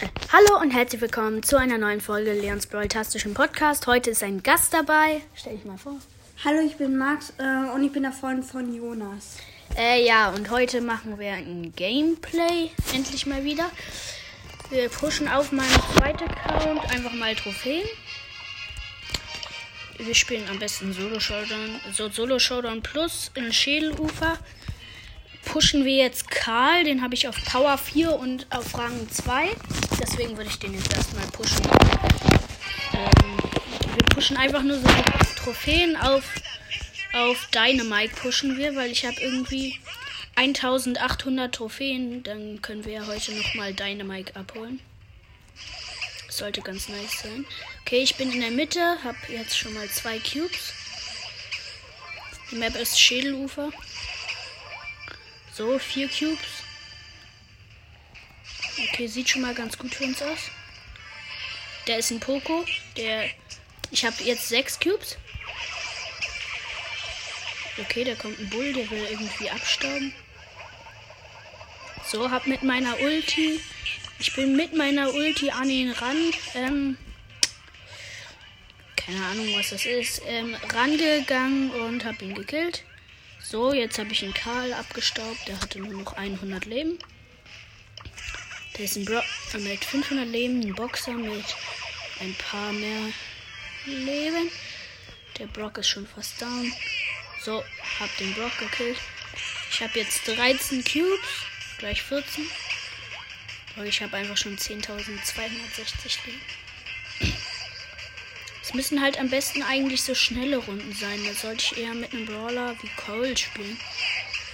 Hallo und herzlich willkommen zu einer neuen Folge Leons Brawl-tastischen Podcast. Heute ist ein Gast dabei. Stell dich mal vor. Hallo, ich bin Max äh, und ich bin der Freund von Jonas. Äh, ja, und heute machen wir ein Gameplay. Endlich mal wieder. Wir pushen auf meinen zweiten Account einfach mal Trophäen. Wir spielen am besten Solo Showdown, so Solo Showdown Plus in Schädelufer. Pushen wir jetzt Karl, den habe ich auf Power 4 und auf Rang 2. Deswegen würde ich den jetzt erstmal pushen. Ähm, wir pushen einfach nur so Trophäen auf, auf Dynamite pushen wir, weil ich habe irgendwie 1800 Trophäen. Dann können wir ja heute nochmal Dynamite abholen. Sollte ganz nice sein. Okay, ich bin in der Mitte, habe jetzt schon mal zwei Cubes. Die Map ist Schädelufer. So, vier Cubes. Okay, sieht schon mal ganz gut für uns aus. Der ist ein Poco. Der. Ich habe jetzt sechs Cubes. Okay, da kommt ein Bull, der will irgendwie abstauben. So, hab mit meiner Ulti. Ich bin mit meiner Ulti an den Rand. Ähm, keine Ahnung, was das ist, ähm, rangegangen und habe ihn gekillt. So, jetzt habe ich ihn Karl abgestaubt. Der hatte nur noch 100 Leben. Der ist ein Bro mit 500 Leben, ein Boxer mit ein paar mehr Leben. Der Brock ist schon fast down. So, hab den Brock gekillt. Ich habe jetzt 13 Cubes, gleich 14. Aber ich habe einfach schon 10.260 Leben. Es müssen halt am besten eigentlich so schnelle Runden sein. Da sollte ich eher mit einem Brawler wie Cole spielen.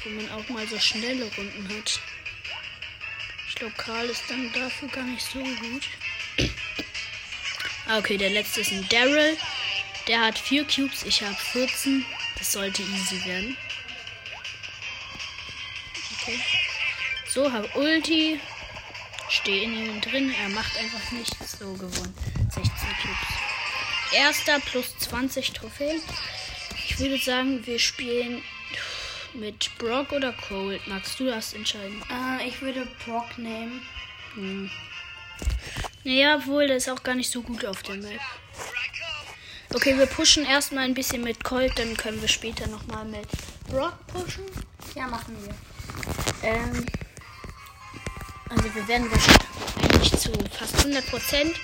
Wo man auch mal so schnelle Runden hat. Ich glaube, Karl ist dann dafür gar nicht so gut. ah, okay, der letzte ist ein Daryl. Der hat 4 Cubes, ich habe 14. Das sollte easy werden. Okay. So, hab Ulti. Stehe in ihm drin. Er macht einfach nichts. So gewonnen. 16 Cubes. Erster plus 20 Trophäen. Ich würde sagen, wir spielen mit Brock oder Cold. Magst du das entscheiden? Äh, ich würde Brock nehmen. Hm. Naja, wohl, der ist auch gar nicht so gut auf der Map. Okay, wir pushen erstmal ein bisschen mit Colt, dann können wir später nochmal mit Brock pushen. Ja, machen wir. Ähm, also wir werden wahrscheinlich zu fast 100 Prozent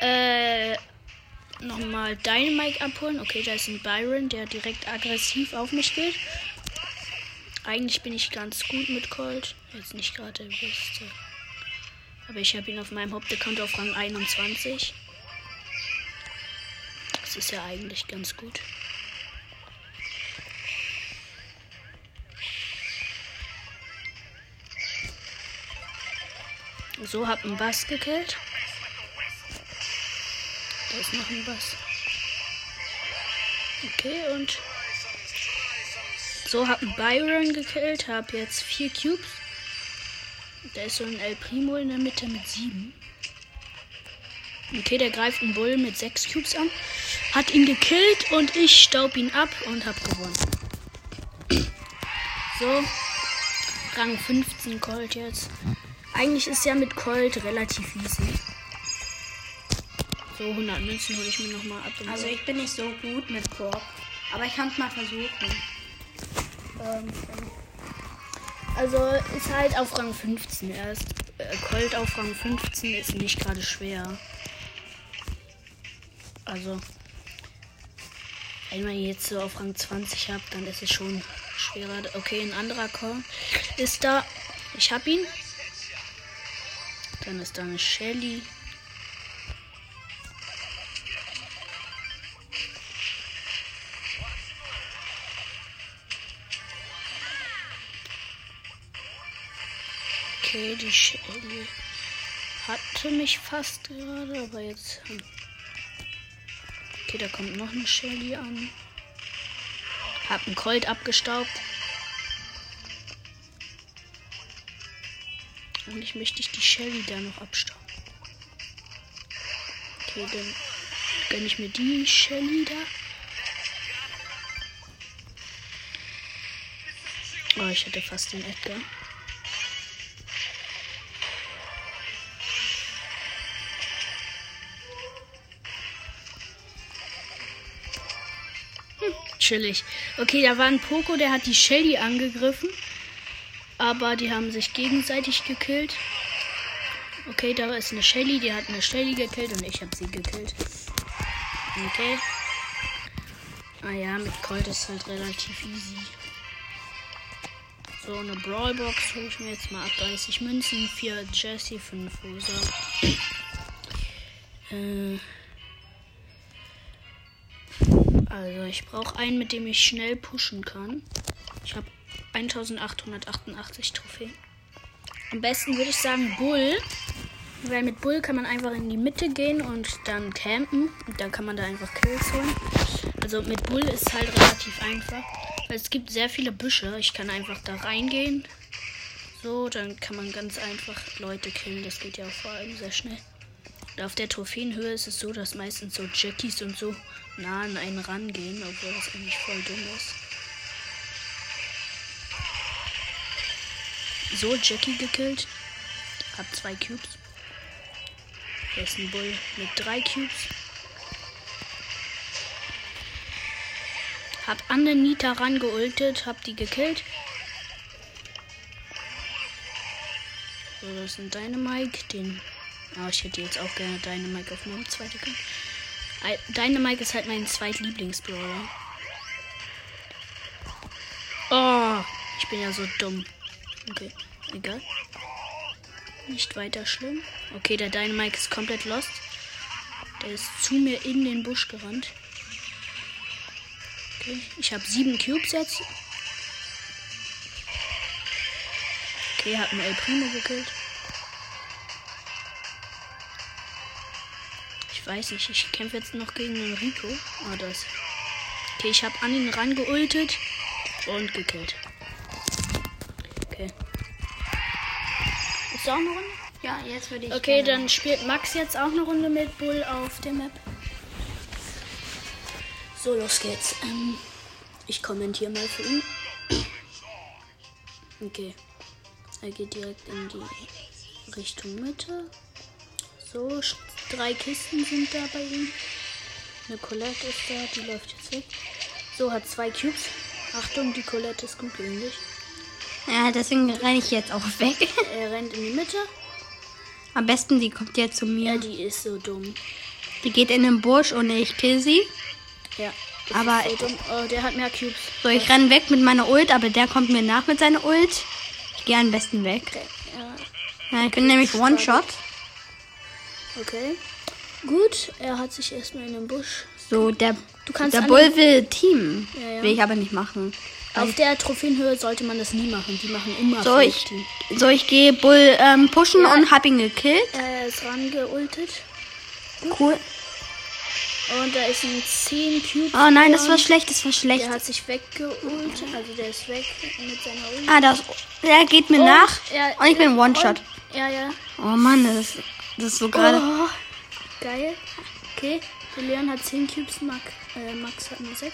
äh, nochmal Dynamite abholen. Okay, da ist ein Byron, der direkt aggressiv auf mich geht. Eigentlich bin ich ganz gut mit Colt. Jetzt nicht gerade der Beste. Aber ich habe ihn auf meinem Hauptaccount auf Rang 21. Das ist ja eigentlich ganz gut. So, hab einen Bass gekillt. Da ist noch ein Bass. Okay, und so hab Byron gekillt, hab jetzt vier Cubes. Da ist so ein El Primo in der Mitte mit sieben. Okay, der greift einen Bull mit sechs Cubes an. Hat ihn gekillt und ich staub ihn ab und hab gewonnen. So. Rang 15 Colt jetzt. Eigentlich ist ja mit Colt relativ easy. So, 100 Münzen hole ich mir nochmal ab. Also ich bin nicht so gut mit Brock. Aber ich kann es mal versuchen. Ähm, also ist halt auf Rang 15 erst. Äh, Colt auf Rang 15 ist nicht gerade schwer. Also, wenn man jetzt so auf Rang 20 habt, dann ist es schon schwerer. Okay, ein anderer Call ist da. Ich hab ihn. Dann ist da eine Shelly. Okay, die Shelly hatte mich fast gerade, aber jetzt. Hm. Okay, da kommt noch eine Shelly an. Hab einen Colt abgestaubt. Und ich möchte die Shelly da noch abstauben. Okay, dann gönne ich mir die Shelly da. Oh, ich hatte fast den Edgar. Chillig. Okay, da war ein Poco, der hat die Shelly angegriffen. Aber die haben sich gegenseitig gekillt. Okay, da ist eine Shelly, die hat eine Shelly gekillt und ich habe sie gekillt. Okay. Ah ja, mit Colt ist halt relativ easy. So, eine Brawlbox hole ich mir jetzt mal ab. 30 Münzen, 4 Jesse, 5 Rosa. Äh. Also, ich brauche einen, mit dem ich schnell pushen kann. Ich habe 1888 Trophäen. Am besten würde ich sagen Bull. Weil mit Bull kann man einfach in die Mitte gehen und dann campen. Und dann kann man da einfach Kills holen. Also mit Bull ist halt relativ einfach. Weil es gibt sehr viele Büsche. Ich kann einfach da reingehen. So, dann kann man ganz einfach Leute killen. Das geht ja vor allem sehr schnell. Und auf der Trophäenhöhe ist es so, dass meistens so Jackies und so nah an einen rangehen, obwohl das eigentlich voll dumm ist. So, Jackie gekillt. Hab zwei Cubes. Hier ist ein Bull mit drei Cubes. Hab an den Nita rangeultet, hab die gekillt. So, das ist ein Dynamike. Den. Oh, ich hätte jetzt auch gerne Dynamike auf meinem zweiten Account. Dynamike ist halt mein zweitlieblingsbrawler. Oh, ich bin ja so dumm. Okay, egal. Nicht weiter schlimm. Okay, der Dynamike ist komplett lost. Der ist zu mir in den Busch gerannt. Okay, ich habe sieben Cubes jetzt. Okay, hat einen El Primo gekillt. Weiß nicht, ich kämpfe jetzt noch gegen den Rico. Ah, das. Okay, ich habe an ihn rangeultet und gekillt. Okay. Ist auch eine Runde? Ja, jetzt würde ich. Okay, dann spielt Max jetzt auch eine Runde mit Bull auf der Map. So, los geht's. Ähm, ich kommentiere mal für ihn. Okay. Er geht direkt in die Richtung Mitte. So, drei Kisten sind da bei ihm. Eine Colette ist da, die läuft jetzt weg. So, hat zwei Cubes. Achtung, die Colette ist gut gegen dich. Ja, deswegen renne ich jetzt auch weg. Er rennt in die Mitte. Am besten, die kommt jetzt zu Ja, mir. die ist so dumm. Die geht in den Busch und ich kill sie. Ja. Aber- so. Oh, der hat mehr Cubes. So, ich renne weg mit meiner Ult, aber der kommt mir nach mit seiner Ult. Ich gehe am besten weg. Okay. Ja. Ja, ich bin nämlich One-Shot. Okay. Gut, er hat sich erstmal in den Busch. So, der, Du kannst der Bull will Team. Ja, ja. Will ich aber nicht machen. Auf der Trophäenhöhe sollte man das nie machen. Die machen immer So, ich, so, ich gehe Bull ähm, pushen Ja. und hab ihn gekillt. Er ist rangeultet. Cool. Und da ist ein 10 Cube. Oh nein, das war schlecht, das war schlecht. Der hat sich weggeultet. Also der ist weg mit seiner Ult. Ah, das, der geht mir Und nach. er- Und ich bin One-Shot. Ja, ja. Oh Mann, das, das ist so gerade. Oh, geil. Okay, der Leon hat 10 Cubes, Max, äh, Max hat nur 6.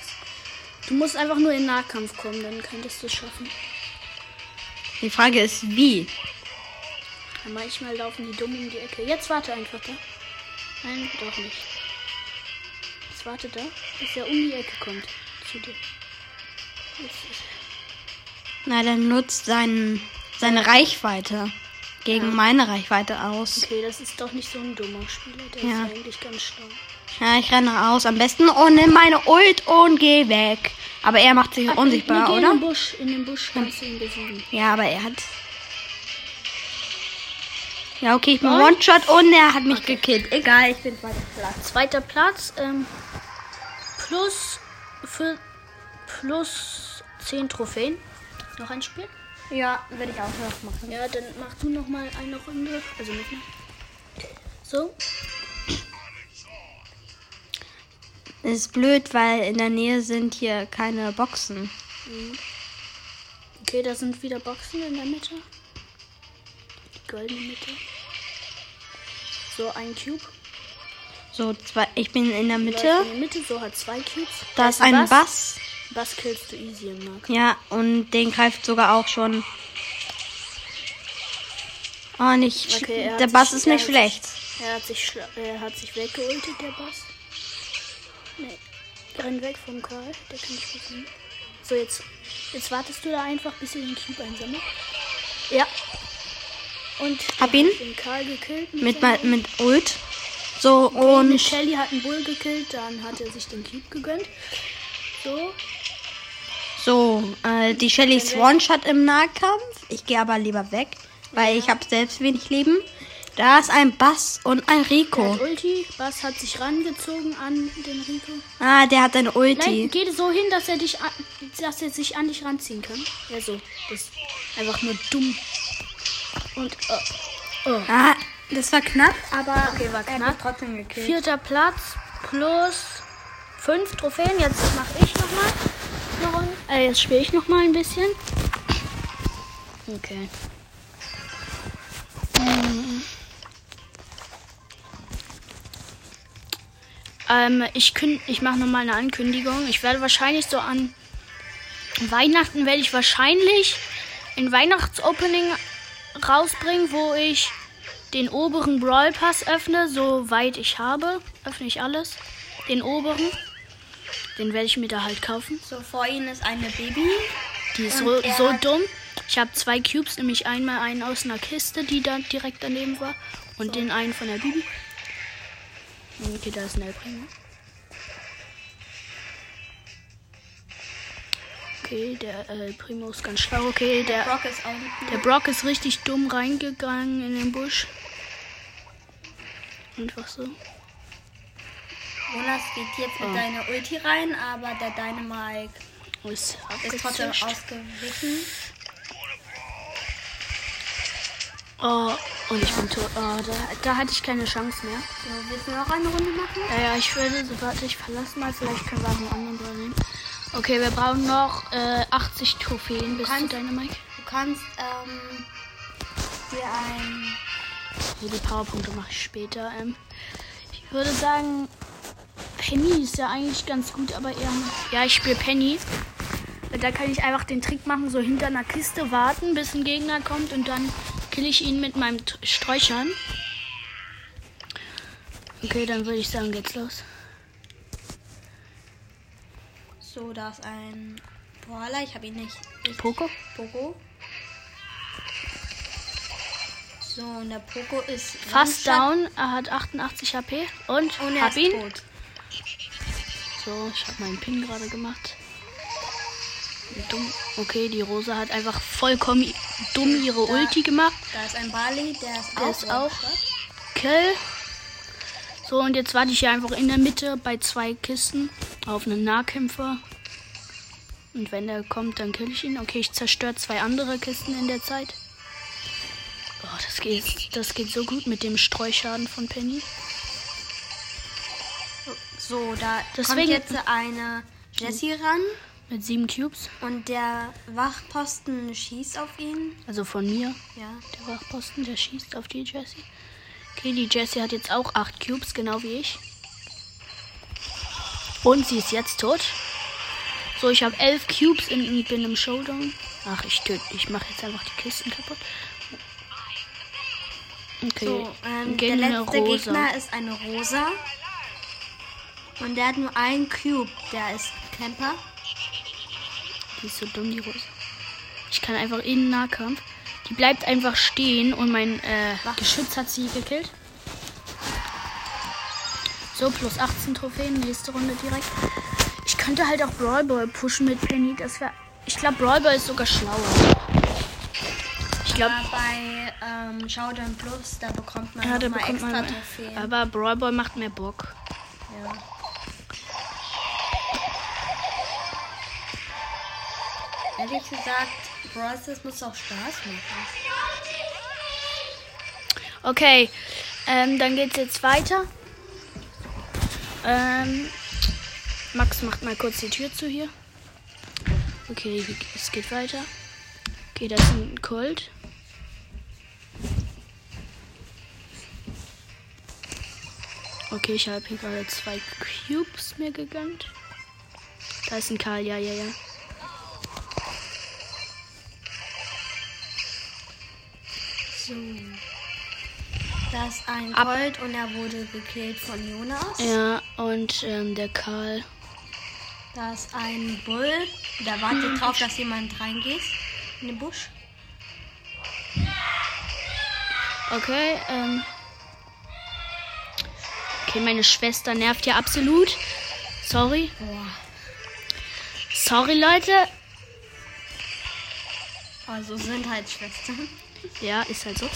Du musst einfach nur in Nahkampf kommen, dann könntest du es schaffen. Die Frage ist, wie? Ja, manchmal laufen die dumm um die Ecke. Jetzt warte einfach da. Nein, doch nicht. Jetzt warte da, bis er um die Ecke kommt. Zu dir. Na, der nutzt seinen, seine Reichweite gegen meine Reichweite aus. Okay, das ist doch nicht so ein dummer Spieler. Der Ja. ist eigentlich ganz schlau. Ja, ich renne aus. Am besten und nimm meine Ult und geh weg. Aber er macht sich unsichtbar, nee, geh oder? In den Busch, in den Busch kannst du ihn besiegen. Ja, aber er hat. Ja, okay, ich bin? One-Shot und er hat mich gekillt. Egal, ich bin weiter Platz. Zweiter Platz, ähm, plus, für, plus 10 Trophäen. Noch ein Spiel? Ja, werde ich auch noch machen. Ja, dann mach du noch mal eine Runde. Also nochmal. So. Ist blöd, weil in der Nähe sind hier keine Boxen. Okay, da sind wieder Boxen in der Mitte. Die goldene Mitte. So, ein Cube. So, zwei, ich bin in der Mitte. In der Mitte, so hat zwei Cubes. Da ist ein Bass. Bass killst du easy im Mark. Ja, und den greift sogar auch schon. Oh, nicht. Okay, er der Bass sich- ist nicht schlecht. Er hat sich, er hat sich weggeultet, der Bass. Nee. renn weg vom Karl. Der kann nicht. So, jetzt, jetzt wartest du da einfach, bis ihr den Cube einsammelt. Ja. Und Hab ihn. den Karl gekillt. Mit, ma- mit Ult. So, Und und Shelly hat einen Bull gekillt, dann hat er sich den Cube gegönnt. So, so, äh, die Shelly ist One-Shot im Nahkampf. Ich gehe aber lieber weg, weil ich habe selbst wenig Leben. Da ist ein Bass und ein der Rico. hat Ulti. Bass hat sich rangezogen an den Rico. Ah, der hat eine Nein, Ulti. geh so hin, dass er dich an, dass er sich an dich ranziehen kann. Ja, so. Das ist einfach nur dumm. Und äh, oh. Ah, das war knapp, aber Okay, war er hat knapp. trotzdem gekillt. vierter Platz plus fünf Trophäen. Jetzt mache ich noch mal eine Runde. Äh, jetzt spiele ich noch mal ein bisschen. Okay. Hm. Ähm, ich ich mache noch mal eine Ankündigung. Ich werde wahrscheinlich so an Weihnachten werde ich wahrscheinlich ein Weihnachtsopening rausbringen, wo ich den oberen Brawl Pass öffne, soweit ich habe. Öffne ich alles. Den oberen. Den werde ich mir da halt kaufen. So, vor ihnen ist eine Baby. Die ist so, so dumm. Ich habe zwei Cubes, nämlich einmal einen aus einer Kiste, die da direkt daneben war. Und den einen von der Bibi. Okay, da ist ein El Primo. Okay, der El Primo ist ganz schlau. Okay, der, Brock ist auch nicht der Brock ist richtig dumm reingegangen in den Busch. Einfach so. Jonas geht jetzt mit Oh. deiner Ulti rein, aber der Dynamite Ist ist trotzdem ausgewichen. Oh, und ich bin tot. Oh, da, da hatte ich keine Chance mehr. So, willst du noch eine Runde machen? Ja, ja, ich würde, so warte, ich verlasse mal. Vielleicht können wir auch einen anderen Brawler nehmen. Okay, wir brauchen noch äh, 80 Trophäen bis zu kannst- Dynamite. Du kannst ähm, dir ein. Die Powerpunkte mache ich später. Ähm, ich würde sagen, Penny ist ja eigentlich ganz gut, aber eher. Ja, ich spiele Penny. Da kann ich einfach den Trick machen, so hinter einer Kiste warten, bis ein Gegner kommt und dann kill ich ihn mit meinem Sträuchern. Okay, dann würde ich sagen, geht's los. So, da ist ein Brawler. Ich habe ihn nicht. Ich, Poco? Poco. So, und der Poco ist Fast down, er hat 88 HP und, Und er hab ihn. tot. So, ich habe meinen Pin gerade gemacht. Dumm. Okay, die Rosa hat einfach vollkommen dumm ihre Da- Ulti gemacht. Da ist ein Barley, der ist Der auch. ist auch. Kill. So, und jetzt warte ich hier einfach in der Mitte bei zwei Kisten auf einen Nahkämpfer. Und wenn der kommt, dann kill ich ihn. Okay, ich zerstöre zwei andere Kisten in der Zeit. Oh, das geht, das geht so gut mit dem Streuschaden von Penny. So, da Deswegen- kommt jetzt eine Jessie ran Mit sieben Cubes. und der Wachposten schießt auf ihn. Also von mir. Ja. Der Wachposten, der schießt auf die Jessie. Okay, die Jessie hat jetzt auch 8 Cubes, genau wie ich. Und sie ist jetzt tot. So, ich habe 11 Cubes in, und bin im Showdown. Ach, ich töte. Ich mache jetzt einfach die Kisten kaputt. Okay, So, ähm, der letzte Rosa. Gegner ist eine Rosa. Und der hat nur einen Cube. Der ist Camper. Die ist so dumm, die Rosa. Ich kann einfach in den Nahkampf. Die bleibt einfach stehen und mein äh, Geschütz hat sie gekillt. So, plus 18 Trophäen, nächste Runde direkt. Ich könnte halt auch Brawl Ball pushen mit Penny. Das wäre. Ich glaube, Brawl Ball ist sogar schlauer. Ich glaube, bei ähm, Showdown Plus, da bekommt man ja, da bekommt extra man. Trophäen. Aber Brawl Ball macht mehr Bock. Ja. Ehrlich gesagt, Brawl Stars muss auch Spaß machen. Okay, ähm, dann geht's jetzt weiter. Ähm, Max macht mal kurz die Tür zu hier. Okay, es geht weiter. Okay, da ist ein Colt. Okay, ich habe hier gerade zwei Cubes mir gegönnt. Da ist ein Karl, ja, ja, ja. So. Da ist ein Ab- Colt und er wurde gekillt von Jonas. Ja, und ähm, der Karl. Da ist ein Bull. Der wartet drauf, dass jemand reingeht in den Busch. Okay, ähm. Okay, meine Schwester nervt ja absolut. Sorry. Boah. Sorry, Leute. Also sind halt Schwestern. Ja, ist halt so.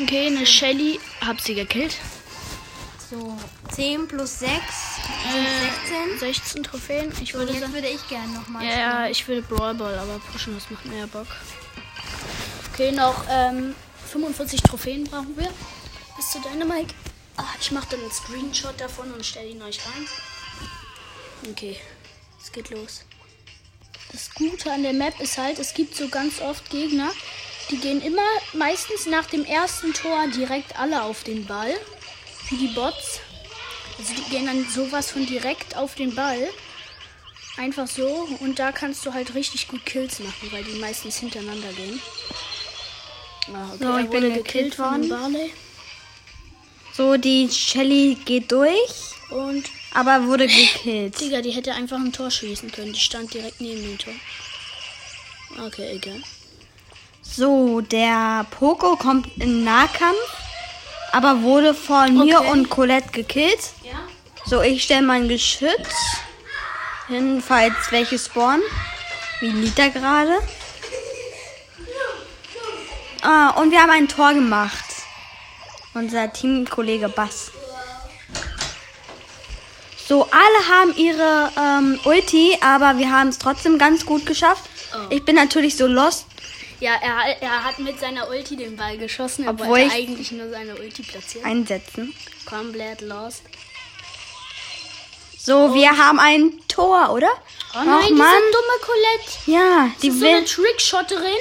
Okay, eine Shelly. Hab sie gekillt. So, 10 plus 6 sind 16. 16 Trophäen. Ich würde Jetzt sagen. würde ich gerne nochmal Ja, ja, ich würde Brawl Ball, aber pushen, das macht mehr Bock. Okay, noch ähm, 45 Trophäen brauchen wir. Bis zu Dynamite. Ah, ich mache dann einen Screenshot davon und stelle ihn euch rein. Okay, es geht los. Das Gute an der Map ist halt, es gibt so ganz oft Gegner, die gehen immer meistens nach dem ersten Tor direkt alle auf den Ball. Wie die Bots. Also die gehen dann sowas von direkt auf den Ball. Einfach so. Und da kannst du halt richtig gut Kills machen, weil die meistens hintereinander gehen. Ah, okay, So, ich bin wurde gekillt worden. Barley. So, die Shelly geht durch, Und, aber wurde gekillt. Digga, die hätte einfach ein Tor schießen können. Die stand direkt neben dem Tor. Okay, egal. So, der Poco kommt in Nahkampf, aber wurde von mir Okay. und Colette gekillt. Ja? So, ich stelle mein Geschütz hin, falls welche spawnen. Wie Liter gerade. Ah, und wir haben ein Tor gemacht. Unser Teamkollege Bass. So, alle haben ihre ähm, Ulti, aber wir haben es trotzdem ganz gut geschafft. Oh. Ich bin natürlich so lost. Ja, er, er hat mit seiner Ulti den Ball geschossen. Er Obwohl wollte ich- eigentlich nur seine Ulti platzieren. Einsetzen. Komplett lost. So, wir haben ein Tor, oder? Oh nein, diese Mann. dumme Colette. Ja, Die die ist so eine Trickshotterin.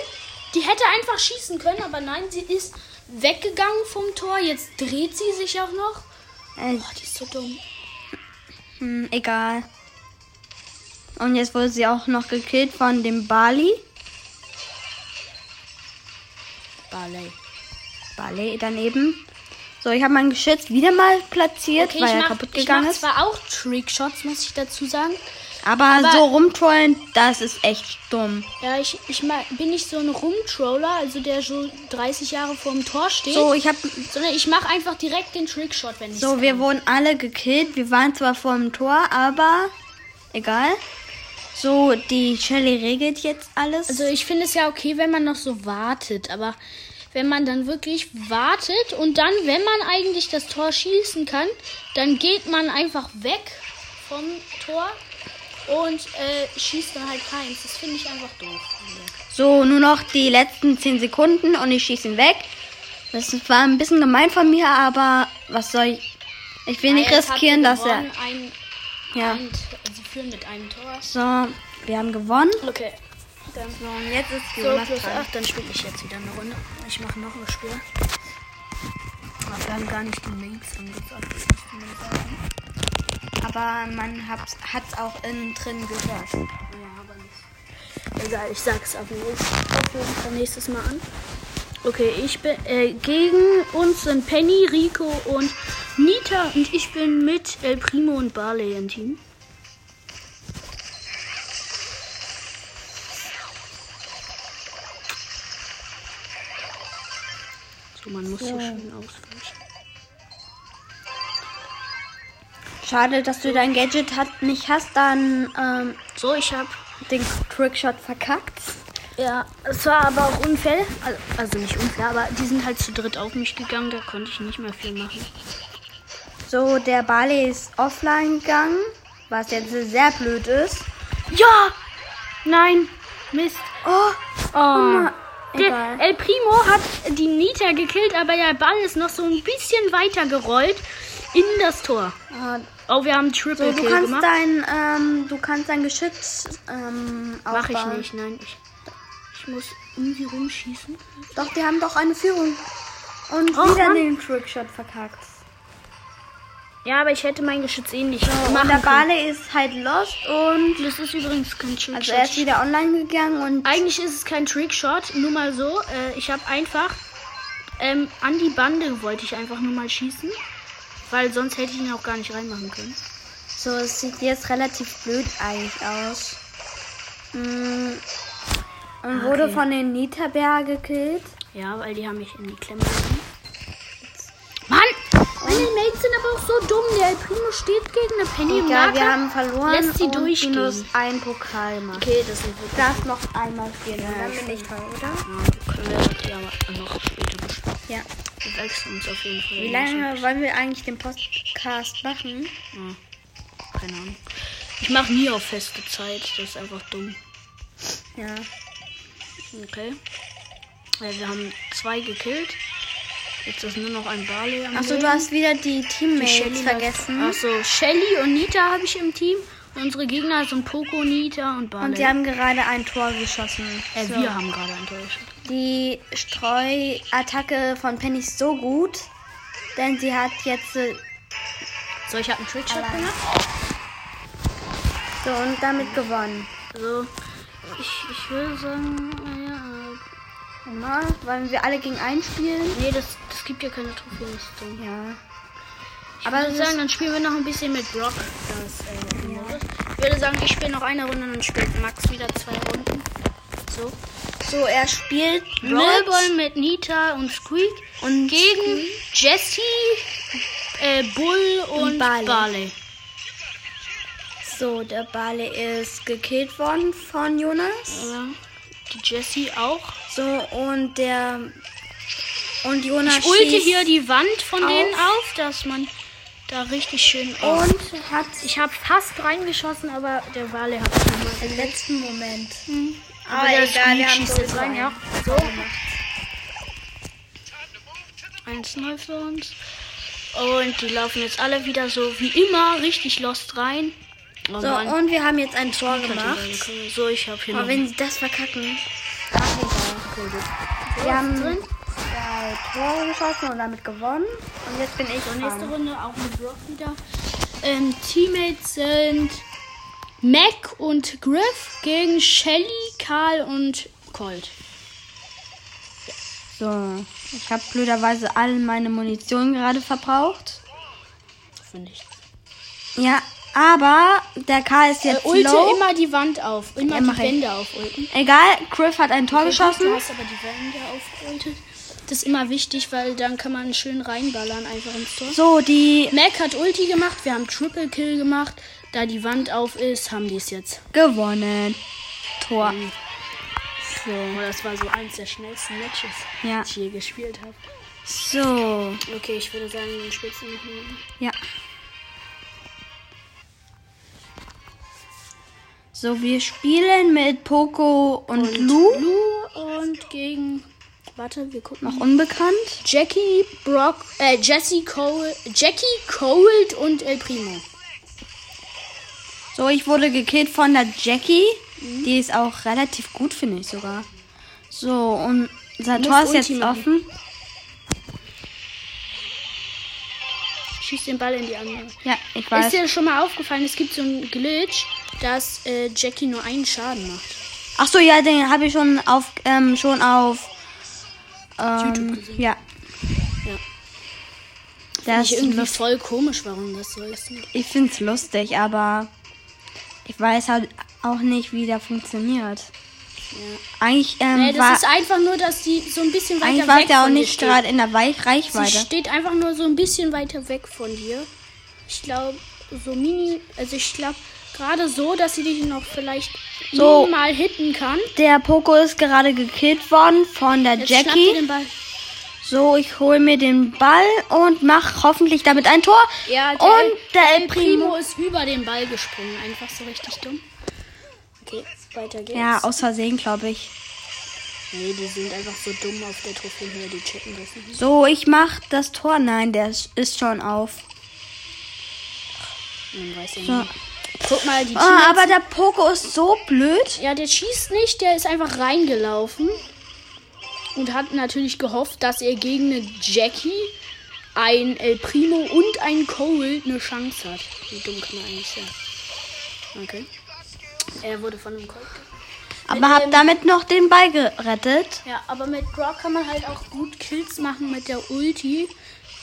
Die hätte einfach schießen können, aber nein, sie ist weggegangen vom Tor. Jetzt dreht sie sich auch noch. Äh, Oh, die ist so dumm. hm, egal. Und jetzt wurde sie auch noch gekillt von dem Bali. Barley. Bali daneben. So, ich habe mein Geschütz wieder mal platziert, Okay, weil ich er mach, kaputt ich gegangen ist. zwar auch Trickshots, muss ich dazu sagen. Aber, aber- so rumtrollen, das ist echt dumm. Ja, ich, ich bin nicht so ein Rumtroller, also der so 30 Jahre vor dem Tor steht. So, ich habe sondern ich mache einfach direkt den Trickshot, wenn ich so, wir wurden alle gekillt. Wir waren zwar vor dem Tor, aber egal. So, die Shelly regelt jetzt alles. Also ich finde es ja okay, wenn man noch so wartet, aber wenn man dann wirklich wartet und dann, wenn man eigentlich das Tor schießen kann, dann geht man einfach weg vom Tor und äh, schießt dann halt keins. Das finde ich einfach doof. So, nur noch die letzten 10 Sekunden und ich schieße ihn weg. Das war ein bisschen gemein von mir, aber was soll ich? Ich will nicht Ja, ihr riskieren, dass er. Ein, Ja. ein, sie führen mit einem Tor. So, wir haben gewonnen. Okay. Dann So, und jetzt ist so Jonas plus dran. 8, dann spiele ich jetzt wieder eine Runde. Ich mache noch ein Spiel. Aber wir haben gar nicht die Links angesagt. Aber man hat es auch innen drin gehört. Ja, aber nicht. Egal, ich sag's jeden Fall nächstes Mal an. Okay, ich bin äh, gegen uns sind Penny, Rico und Nita und ich bin mit El Primo und Barley im Team. So, man muss so schön ausweichen. Schade, dass du dein Gadget hat, nicht hast, dann ähm, So, ich hab den Trickshot verkackt. Ja, es war aber auch unfair. Also, also nicht unfair, aber die sind halt zu dritt auf mich gegangen. Da konnte ich nicht mehr viel machen. So, der Barley ist offline gegangen, was jetzt sehr blöd ist. Ja! Nein! Mist. Oh, Oh. Der. El Primo hat die Nita gekillt, aber der Ball ist noch so ein bisschen weiter gerollt in das Tor. Ah, Oh, wir haben Triple So, du Kill kannst gemacht. dein, ähm, du kannst dein Geschütz ähm, Mach ich nicht, nein. Ich, ich muss irgendwie rumschießen. Doch, die haben doch eine Führung. Und Och, wieder Mann. den Trickshot verkackt. Ja, aber ich hätte mein Geschütz eh nicht Und machen der können. Barley ist halt lost und Das ist übrigens kein Trickshot. also er ist wieder online gegangen und Eigentlich ist es kein Trickshot, nur mal so. Äh, ich habe einfach ähm, an die Bande wollte ich einfach nur mal schießen, weil sonst hätte ich ihn auch gar nicht reinmachen können. So, es sieht jetzt relativ blöd eigentlich aus. Mm, Und wurde Ah, okay. von den Nita-Bär gekillt. Ja, weil die haben mich in die Klemme genommen. Mates sind aber auch so dumm. Der El Primo steht gegen eine Penny im Egal, Lager. wir haben verloren Lässt sie und durchgehen. minus ein Pokal gemacht. Okay, das sind wirklich. darf noch einmal spielen, und dann bin ich dran, oder? Ja, können wir ja noch später besprechen. Ja. Wir wechseln uns auf jeden Fall. Wie lange wollen wir eigentlich den Podcast machen? Keine Ahnung. Ich mache nie auf feste Zeit. Das ist einfach dumm. Ja. Okay. Ja, wir haben zwei gekillt. Jetzt ist nur noch ein Barley am Achso, du hast wieder die Teammates vergessen. Achso, Shelly und Nita habe ich im Team. Und unsere Gegner sind Poco, Nita und Barley. Und sie haben gerade ein Tor geschossen. äh, So. wir haben gerade ein Tor geschossen. Die Streuattacke von Penny ist so gut, denn sie hat jetzt äh, So, ich habe einen Trickshot gemacht. so und damit gewonnen. Also, ich, ich würde sagen, naja. Na, wollen wir alle gegen einen spielen? Nee, das gibt ja keine Trophäenlistung. Ja. Ich Aber würde sagen, dann spielen wir noch ein bisschen mit Brock. Das, äh, Modus. Ich würde sagen, ich spiele noch eine Runde und dann spielt Max wieder zwei Runden. So. So, er spielt Brawlball mit Nita und Squeak und gegen Jessie, äh, Bull und, Barley. Barley. So, der Bale ist gekillt worden von Jonas. Ja. Die Jessie auch. So, und der. Und Jonas Ich ulte hier die Wand von auf. denen auf, dass man da richtig schön. Oh. Und hat Ich habe fast reingeschossen, aber der Barley hat es im letzten Moment. Aber Aber der egal, wir haben schießt jetzt rein, ja. So. gemacht. 1-0 für uns. Und die laufen jetzt alle wieder so wie immer richtig lost rein. Oh So, Mann. und wir haben jetzt ein Tor gemacht. So, ich habe hier Aber noch wenn sie das verkacken. Ach, egal. Wir haben drin. Zwei Tore geschossen und damit gewonnen. Und jetzt bin ich Und nächste. Runde auch mit Brock wieder. Ähm, Teammates sind Mac und Griff gegen Shelly, Karl und Colt. So, ich habe blöderweise all meine Munition gerade verbraucht. Finde ich. Ja, aber der K ist Äh, jetzt ulte low. immer die Wand auf. Immer Ja, die mach ich. Wände aufulten. Egal, Griff hat ein Tor Du geschossen. hast aber die Wände aufgeultet. Das ist immer wichtig, weil dann kann man schön reinballern einfach ins Tor. So, die Mac hat Ulti gemacht, wir haben Triple Kill gemacht. Da die Wand auf ist, haben die es jetzt. gewonnen. Tor. So. Oh, das war so eins der schnellsten Matches, Ja. die ich je gespielt habe. So, Okay, ich würde sagen, den du noch ja. So, wir spielen mit Poco und, Lou. Lou und gegen. Warte, wir gucken. Noch unbekannt. Jackie, Brock, äh, Jesse Cole, Jackie, Cold und El Primo. So, ich wurde gekillt von der Jackie. Die ist auch relativ gut, finde ich sogar. So, und unser Tor ist jetzt offen. Schieß den Ball in die andere. Ja, ich Ist weiß. dir schon mal aufgefallen, es gibt so einen Glitch, dass äh, Jackie nur einen Schaden macht. Ach so, ja, den habe ich schon auf, ähm, schon auf, YouTube ähm, gesehen. ja. Ja. Das ist irgendwie voll komisch, warum das so ist. ich finde es lustig, aber ich weiß halt auch nicht, wie der funktioniert. Eigentlich, ähm, Nee, das war, ist einfach nur, dass die so ein bisschen weiter eigentlich war weg der auch nicht gerade in der Weich Sie Reichweite. steht einfach nur so ein bisschen weiter weg von dir. Ich glaube, so mini, also ich glaube gerade so, dass sie dich noch vielleicht So. mal hitten kann. Der Poco ist gerade gekillt worden von der Jetzt Jackie. So, ich hole mir den Ball und mache hoffentlich damit ein Tor. Ja, der, und der El Primo Primo. ist über den Ball gesprungen. Einfach so richtig dumm. Okay, weiter geht's. Ja, aus Versehen, glaube ich. Nee, die sind einfach so dumm auf der Trophäenhöhe, die checken das nicht. So, ich mach das Tor. Nein, der ist- ist schon auf. Man weiß ja So. nicht. Guck mal, die Teammates- aber der Poco ist so blöd. Ja, der schießt nicht, der ist einfach reingelaufen und hat natürlich gehofft, dass er gegen eine Jackie, ein El Primo und ein Cole eine Chance hat. Wie dumm kann er eigentlich sein? Okay. Er wurde von einem Colt. Aber hab damit noch den Ball gerettet. Ja, aber mit Brock kann man halt auch gut Kills machen mit der Ulti.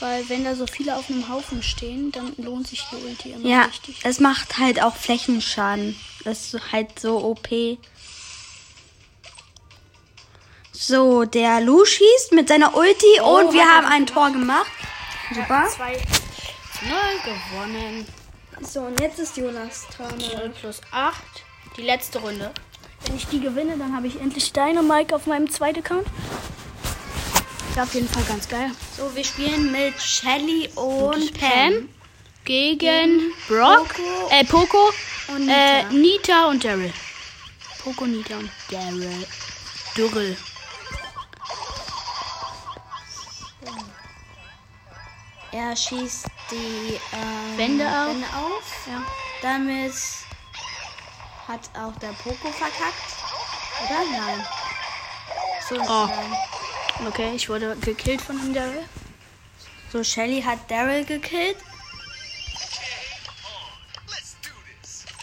Weil wenn da so viele auf einem Haufen stehen, dann lohnt sich die Ulti immer Ja, richtig. es macht halt auch Flächenschaden. Das ist halt so OP. So, der Lu schießt mit seiner Ulti Oh, und wir haben ein Tor gemacht. Super. 2 0 gewonnen. So, und jetzt ist Jonas dran. 0 plus 8. Die letzte Runde. Wenn ich die gewinne, dann habe ich endlich Dynamike auf meinem zweiten Account. Wäre auf jeden Fall ganz geil. So, wir spielen mit Shelly und Pam Pam. gegen Brock, Poco äh, Poco, und äh, Nita. Nita und Daryl. Poco, Nita und Daryl. Daryl. Er schießt die ähm, Wände auf. Wände auf. Ja. Damit hat auch der Poco verkackt. Oder? Nein. So, Oh. nein. Okay, ich wurde gekillt von dem Daryl. so Shelly hat Daryl gekillt.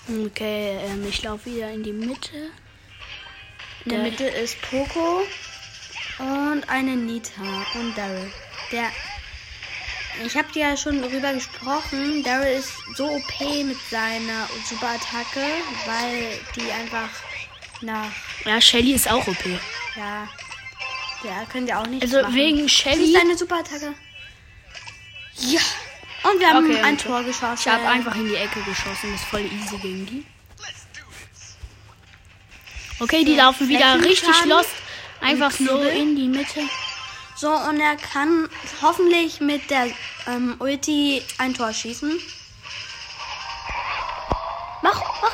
Okay, ähm, ich laufe wieder in die Mitte. In der Mitte ist Poco und eine Nita und Daryl. Der ich habe dir ja schon darüber gesprochen. Daryl ist so OP mit seiner Superattacke, weil die einfach nach Ja, Shelly ist auch OP. ja der könnt ihr auch nicht Also machen. wegen Sie ist Shelly. eine Superattacke. Ja. Und wir haben Okay, ein okay. Tor geschossen. Ich habe einfach in die Ecke geschossen. Das ist voll easy gegen die. Okay, die So, laufen wieder richtig Flächenschaden lost. Einfach so in die Mitte. So, und er kann hoffentlich mit der ähm, Ulti ein Tor schießen. Mach, mach.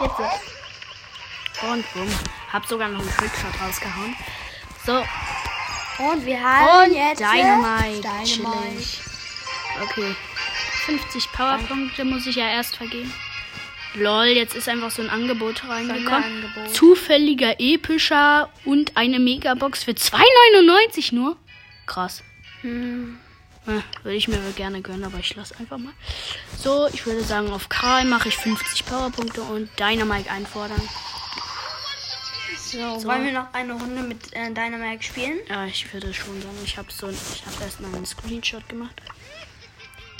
Oh, jetzt wird's. Und bumm. Hab sogar noch einen Trickshot rausgehauen. So, Und wir haben und jetzt Dynamite. Dynamite. Okay. 50 Powerpunkte muss ich ja erst vergeben. Lol, jetzt ist einfach so ein Angebot reingekommen. Zufälliger, epischer und eine Megabox für 2,99 nur. Krass. Hm. Ja, würde ich mir gerne gönnen, aber ich lasse einfach mal. So, ich würde sagen, auf Karl mache ich 50 Powerpunkte und Dynamite einfordern. So, wollen wir noch eine Runde mit äh, Dynamite spielen? Ja, ich würde schon sagen, ich habe so, ich habe erst mal einen Screenshot gemacht.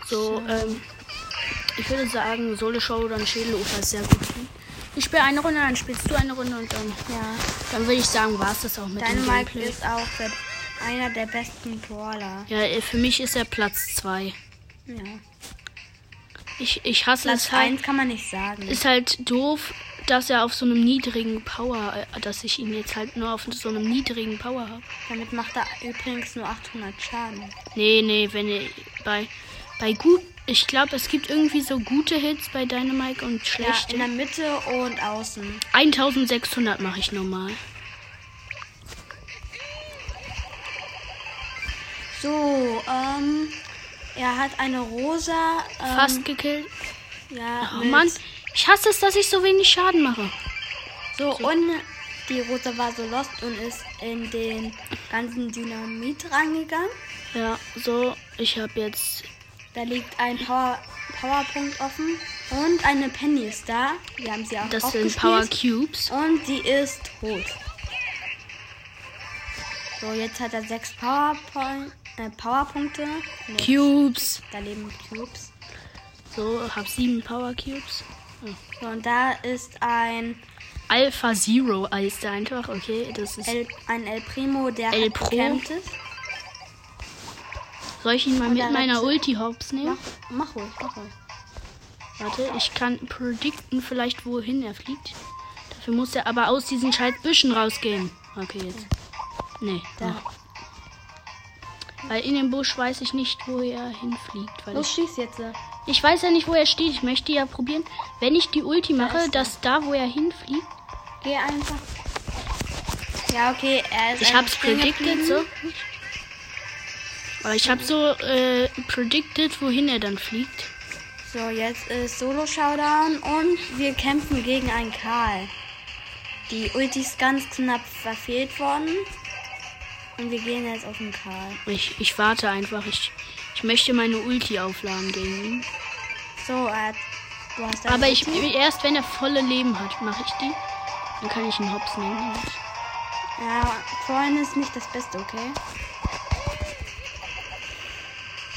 So, ähm, ich würde sagen, Solo Show oder Schädelufer ist sehr gut. Ich spiele eine Runde, dann spielst du eine Runde und dann, Ja. dann würde ich sagen, war es das auch mit dem Dynamite Gameplay. ist auch der, einer der besten Brawler. Ja, äh, für mich ist er Platz 2. Ja. Ich, ich hasse Platz es halt. 1 kann man nicht sagen. Ist halt doof, dass er auf so einem niedrigen Power, äh, dass ich ihn jetzt halt nur auf so einem niedrigen Power habe. Damit macht er übrigens nur 800 Schaden. Nee, nee, wenn ihr bei bei gut, ich glaube, es gibt irgendwie so gute Hits bei Dynamite und Ja, schlechte. in der Mitte und außen. 1600 mache ich normal. So, ähm, er hat eine rosa. Ähm, Fast gekillt. Ja, Oh Mann, ich hasse es, dass ich so wenig Schaden mache. So, und die rosa war so lost und ist in den ganzen Dynamit rangegangen. Ja, so, ich habe jetzt Da liegt ein Power, Powerpunkt offen. Und eine Penny ist da. Wir haben sie auch das sind. Power Cubes. Und die ist tot. So, jetzt hat er sechs Powerpoint, äh, Powerpunkte. Mit, Cubes. da leben Cubes. So, hab sieben Power Cubes. So, und da ist ein Alpha Zero heißt der einfach. Okay, das ist. El, ein El Primo, der El Pro? ist. Soll ich ihn mal Und mit meiner Ulti hops nehmen? Mach, mach ruhig, mach ruhig. Warte, ich kann predikten vielleicht, wohin er fliegt. Dafür muss er aber aus diesen scheiß Büschen rausgehen. Okay, jetzt. Nee. Da. Weil in dem Busch weiß ich nicht, wo er hinfliegt. Weil Los, ich, schieß jetzt. Ich weiß ja nicht, wo er steht. Ich möchte ja probieren, wenn ich die Ulti mache, er. dass da, wo er hinfliegt. Geh einfach. Ja, okay, er ist Ich hab's predicted so. Aber ich habe so äh, predicted, wohin er dann fliegt. So, jetzt ist Solo Showdown und wir kämpfen gegen einen Karl. Die Ulti ist ganz knapp verfehlt worden. Und wir gehen jetzt auf den Karl. Ich, ich warte einfach. Ich, ich möchte meine Ulti aufladen gegen ihn. So, er hat, du hast Aber ich Ulti. erst wenn er volle Leben hat, mache ich die. Dann kann ich ihn hops nehmen. Ja, vorhin ist nicht das Beste, okay?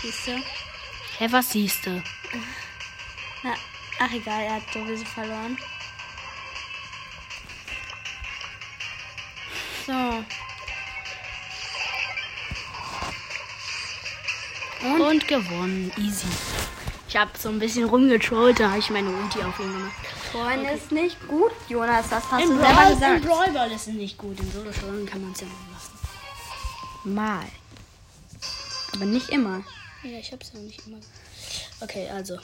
Siehst du? Hä, was siehst du? Na, ach egal, er hat sowieso verloren. So. Und? Gewonnen. Easy. Ich habe so ein bisschen rumgetrollt, da habe ich meine Ulti auf ihn gemacht. Vorhin okay. ist nicht gut, Jonas, das hast Im du selber Brawl, gesagt. Im Brawlball ist es nicht gut. Im solo showdown kann man es ja mal lassen. Mal. Aber nicht immer. Ja, ich hab's ja nicht immer. Okay, also.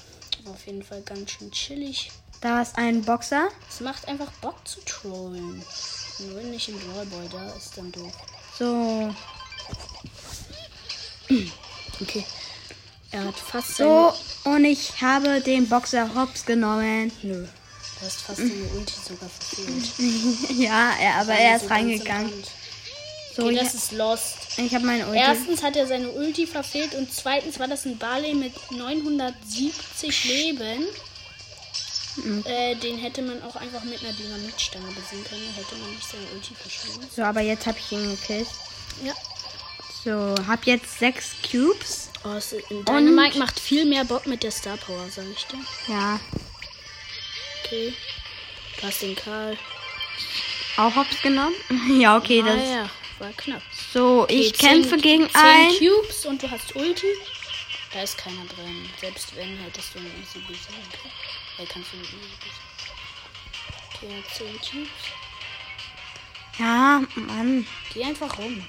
Auf jeden Fall ganz schön chillig. Da ist ein Boxer. Es macht einfach Bock zu trollen. Nur nicht im Brawlball, da ist dann doof. So. Okay. Er hat fast So, und ich habe den Boxer Hops genommen. Nö. Du hast fast seine Ulti sogar verfehlt. ja, er, aber er so ist ganz reingegangen. So, Okay, das ist Lost. ich habe meine Ulti. Erstens hat er seine Ulti verfehlt und zweitens war das ein Barley mit 970 Leben. Mhm. Äh, den hätte man auch einfach mit einer Dynamitstange besiegen können. Hätte man nicht seine Ulti verschwendet. So, aber jetzt habe ich ihn gekillt. Ja. So, hab jetzt sechs Cubes. Oh, es, Dynamite macht viel mehr Bock mit der Star Power, sag ich dir. Ja, Okay. Du hast den Karl. auch Hops genommen. ja, okay, ah, das. ja, war knapp. So, Okay, ich kämpfe gegen ein. Cubes und du hast Ulti. Da ist keiner drin. Selbst wenn, hättest du eine easy besiegen können. Äh, kannst du eine easy besiegen. Okay, er hat 10 Cubes. Ja, Mann. Geh einfach rum.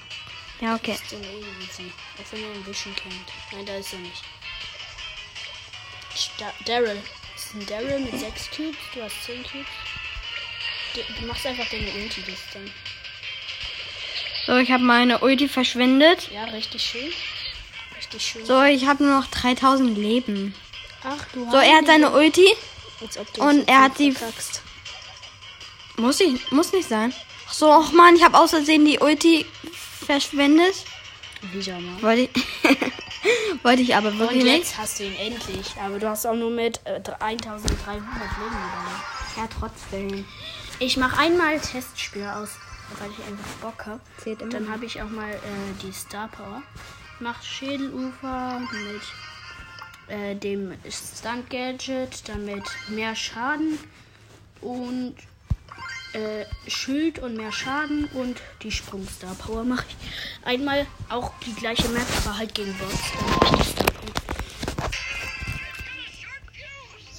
Ja, okay. Ist den eh easy. Auch wenn er ein bisschen kennt. Nein, da ist er nicht. Sta Daryl. Das ist ein Daryl mit 6 Cubes. Du hast 10 Cubes. Du, du machst einfach deine Ulti das dann. So, ich habe meine Ulti verschwendet. Ja, richtig schön. Richtig schön. So, ich habe nur noch 3000 Leben. Ach du So, er hat seine Ulti. Und er hat so die- verkackst. Muss ich, muss nicht sein. Ach so, ach man, ich habe aus Versehen die Ulti verschwendet. Wieder mal. Wollte ich, wollte ich aber Und wirklich nicht. jetzt hast du ihn endlich. Aber du hast auch nur mit äh, 1300 Leben überlebt. Ja, trotzdem. Ich mache einmal Testspiel aus, weil ich einfach Bock habe. Dann habe ich auch mal äh, die Star Power. Macht Schädelufer mit äh, dem Stunt Gadget, damit mehr Schaden und äh, Schild und mehr Schaden und die Sprung Star Power mache ich einmal auch die gleiche Map, aber halt gegen Bots. Power.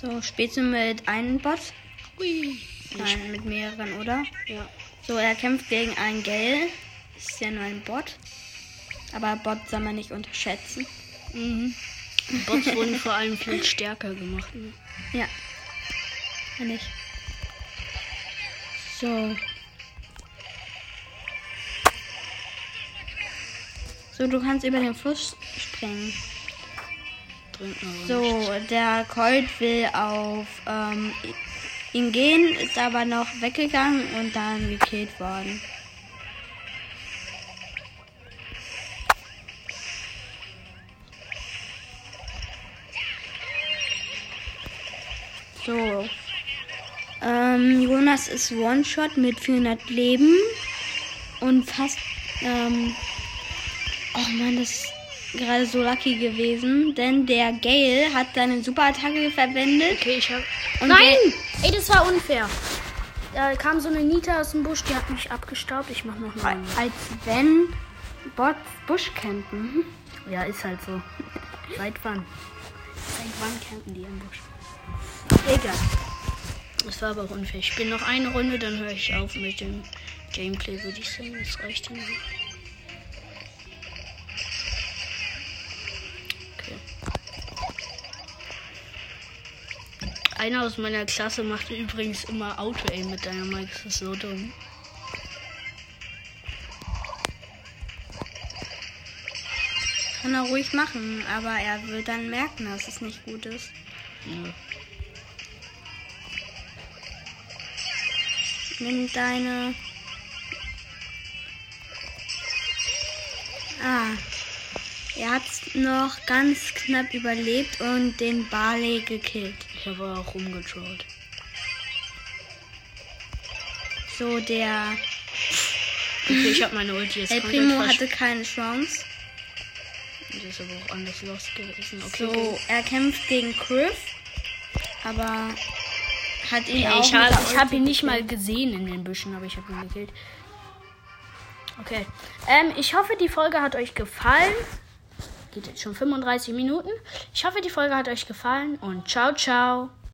So, spielst du mit einem Bot? Hui. Nein, mit mehreren, oder? Ja. So, er kämpft gegen einen Gale. Ist ja nur ein Bot. Aber Bot soll man nicht unterschätzen. Mhm. Bots wurden vor allem viel stärker gemacht. Ne? Ja. Kann ich. So. So, du kannst über den Fluss springen. So, der Colt will auf ähm, ihn gehen, ist aber noch weggegangen und dann gekillt worden. Jonas ist One-Shot mit 400 Leben und fast. Ähm, oh Mann, das ist gerade so lucky gewesen, denn der Gale hat seine Superattacke verwendet. Okay, ich hab. Nein! Ey, das war unfair. Da kam so eine Nita aus dem Busch, die hat mich abgestaubt. Ich mach noch mal. Als wenn Bots Busch campen. Ja, ist halt so. Seit wann? Seit wann campen die im Busch? Egal. Das war aber unfair. Ich spiele noch eine Runde, dann höre ich auf mit dem Gameplay, würde ich sagen. Das reicht dann. Okay. Einer aus meiner Klasse macht übrigens immer Auto-Aim mit deiner Mike. Das ist so dumm. Kann er ruhig machen, aber er wird dann merken, dass es nicht gut ist. Ja. Nimm deine. Ah. Er hat noch ganz knapp überlebt und den Barley gekillt. Ich habe auch rumgetrollt. So, der Okay, ich habe meine Ulti jetzt El Primo hatte keine Chance. Das ist aber auch anders los gewesen. Okay. So, er kämpft gegen Chris, aber hat ihn Ja, auch ich habe hab ihn nicht mal gesehen in den Büschen, aber ich habe ihn gekillt. Okay. Ähm, ich hoffe, die Folge hat euch gefallen. Geht jetzt schon 35 Minuten. Ich hoffe, die Folge hat euch gefallen und ciao, ciao.